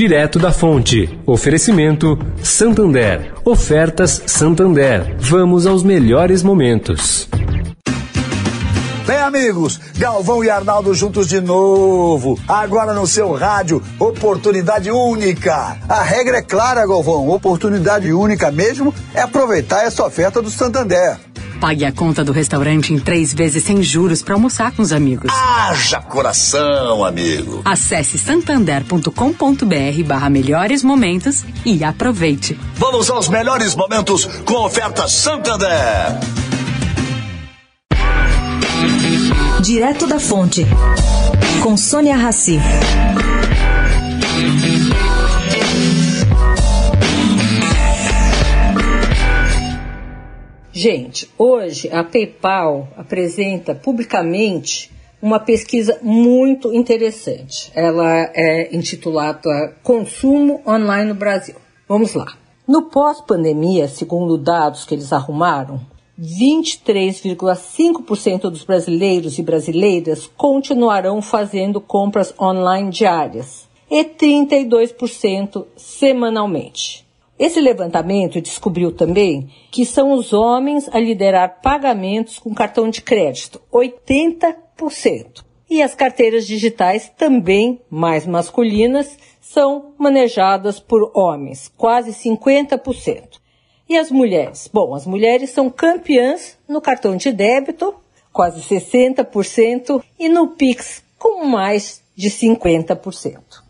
Direto da Fonte. Oferecimento Santander. Ofertas Santander. Vamos aos melhores momentos. Bem, amigos, Galvão e Arnaldo juntos de novo. Agora no seu rádio, oportunidade única. A regra é clara, Galvão. Oportunidade única mesmo é aproveitar essa oferta do Santander. Pague a conta do restaurante em três vezes sem juros para almoçar com os amigos. Haja coração, amigo. Acesse santander.com.br barra melhores momentos e aproveite. Vamos aos melhores momentos com oferta Santander. Direto da Fonte, com Sônia Rassi. Gente, hoje a PayPal apresenta publicamente uma pesquisa muito interessante. Ela é intitulada Consumo Online no Brasil. Vamos lá. No pós-pandemia, segundo dados que eles arrumaram, 23,5% dos brasileiros e brasileiras continuarão fazendo compras online diárias e 32% semanalmente. Esse levantamento descobriu também que são os homens a liderar pagamentos com cartão de crédito, 80%. E as carteiras digitais, também mais masculinas, são manejadas por homens, quase 50%. E as mulheres? Bom, as mulheres são campeãs no cartão de débito, quase 60%, e no Pix, com mais de 50%.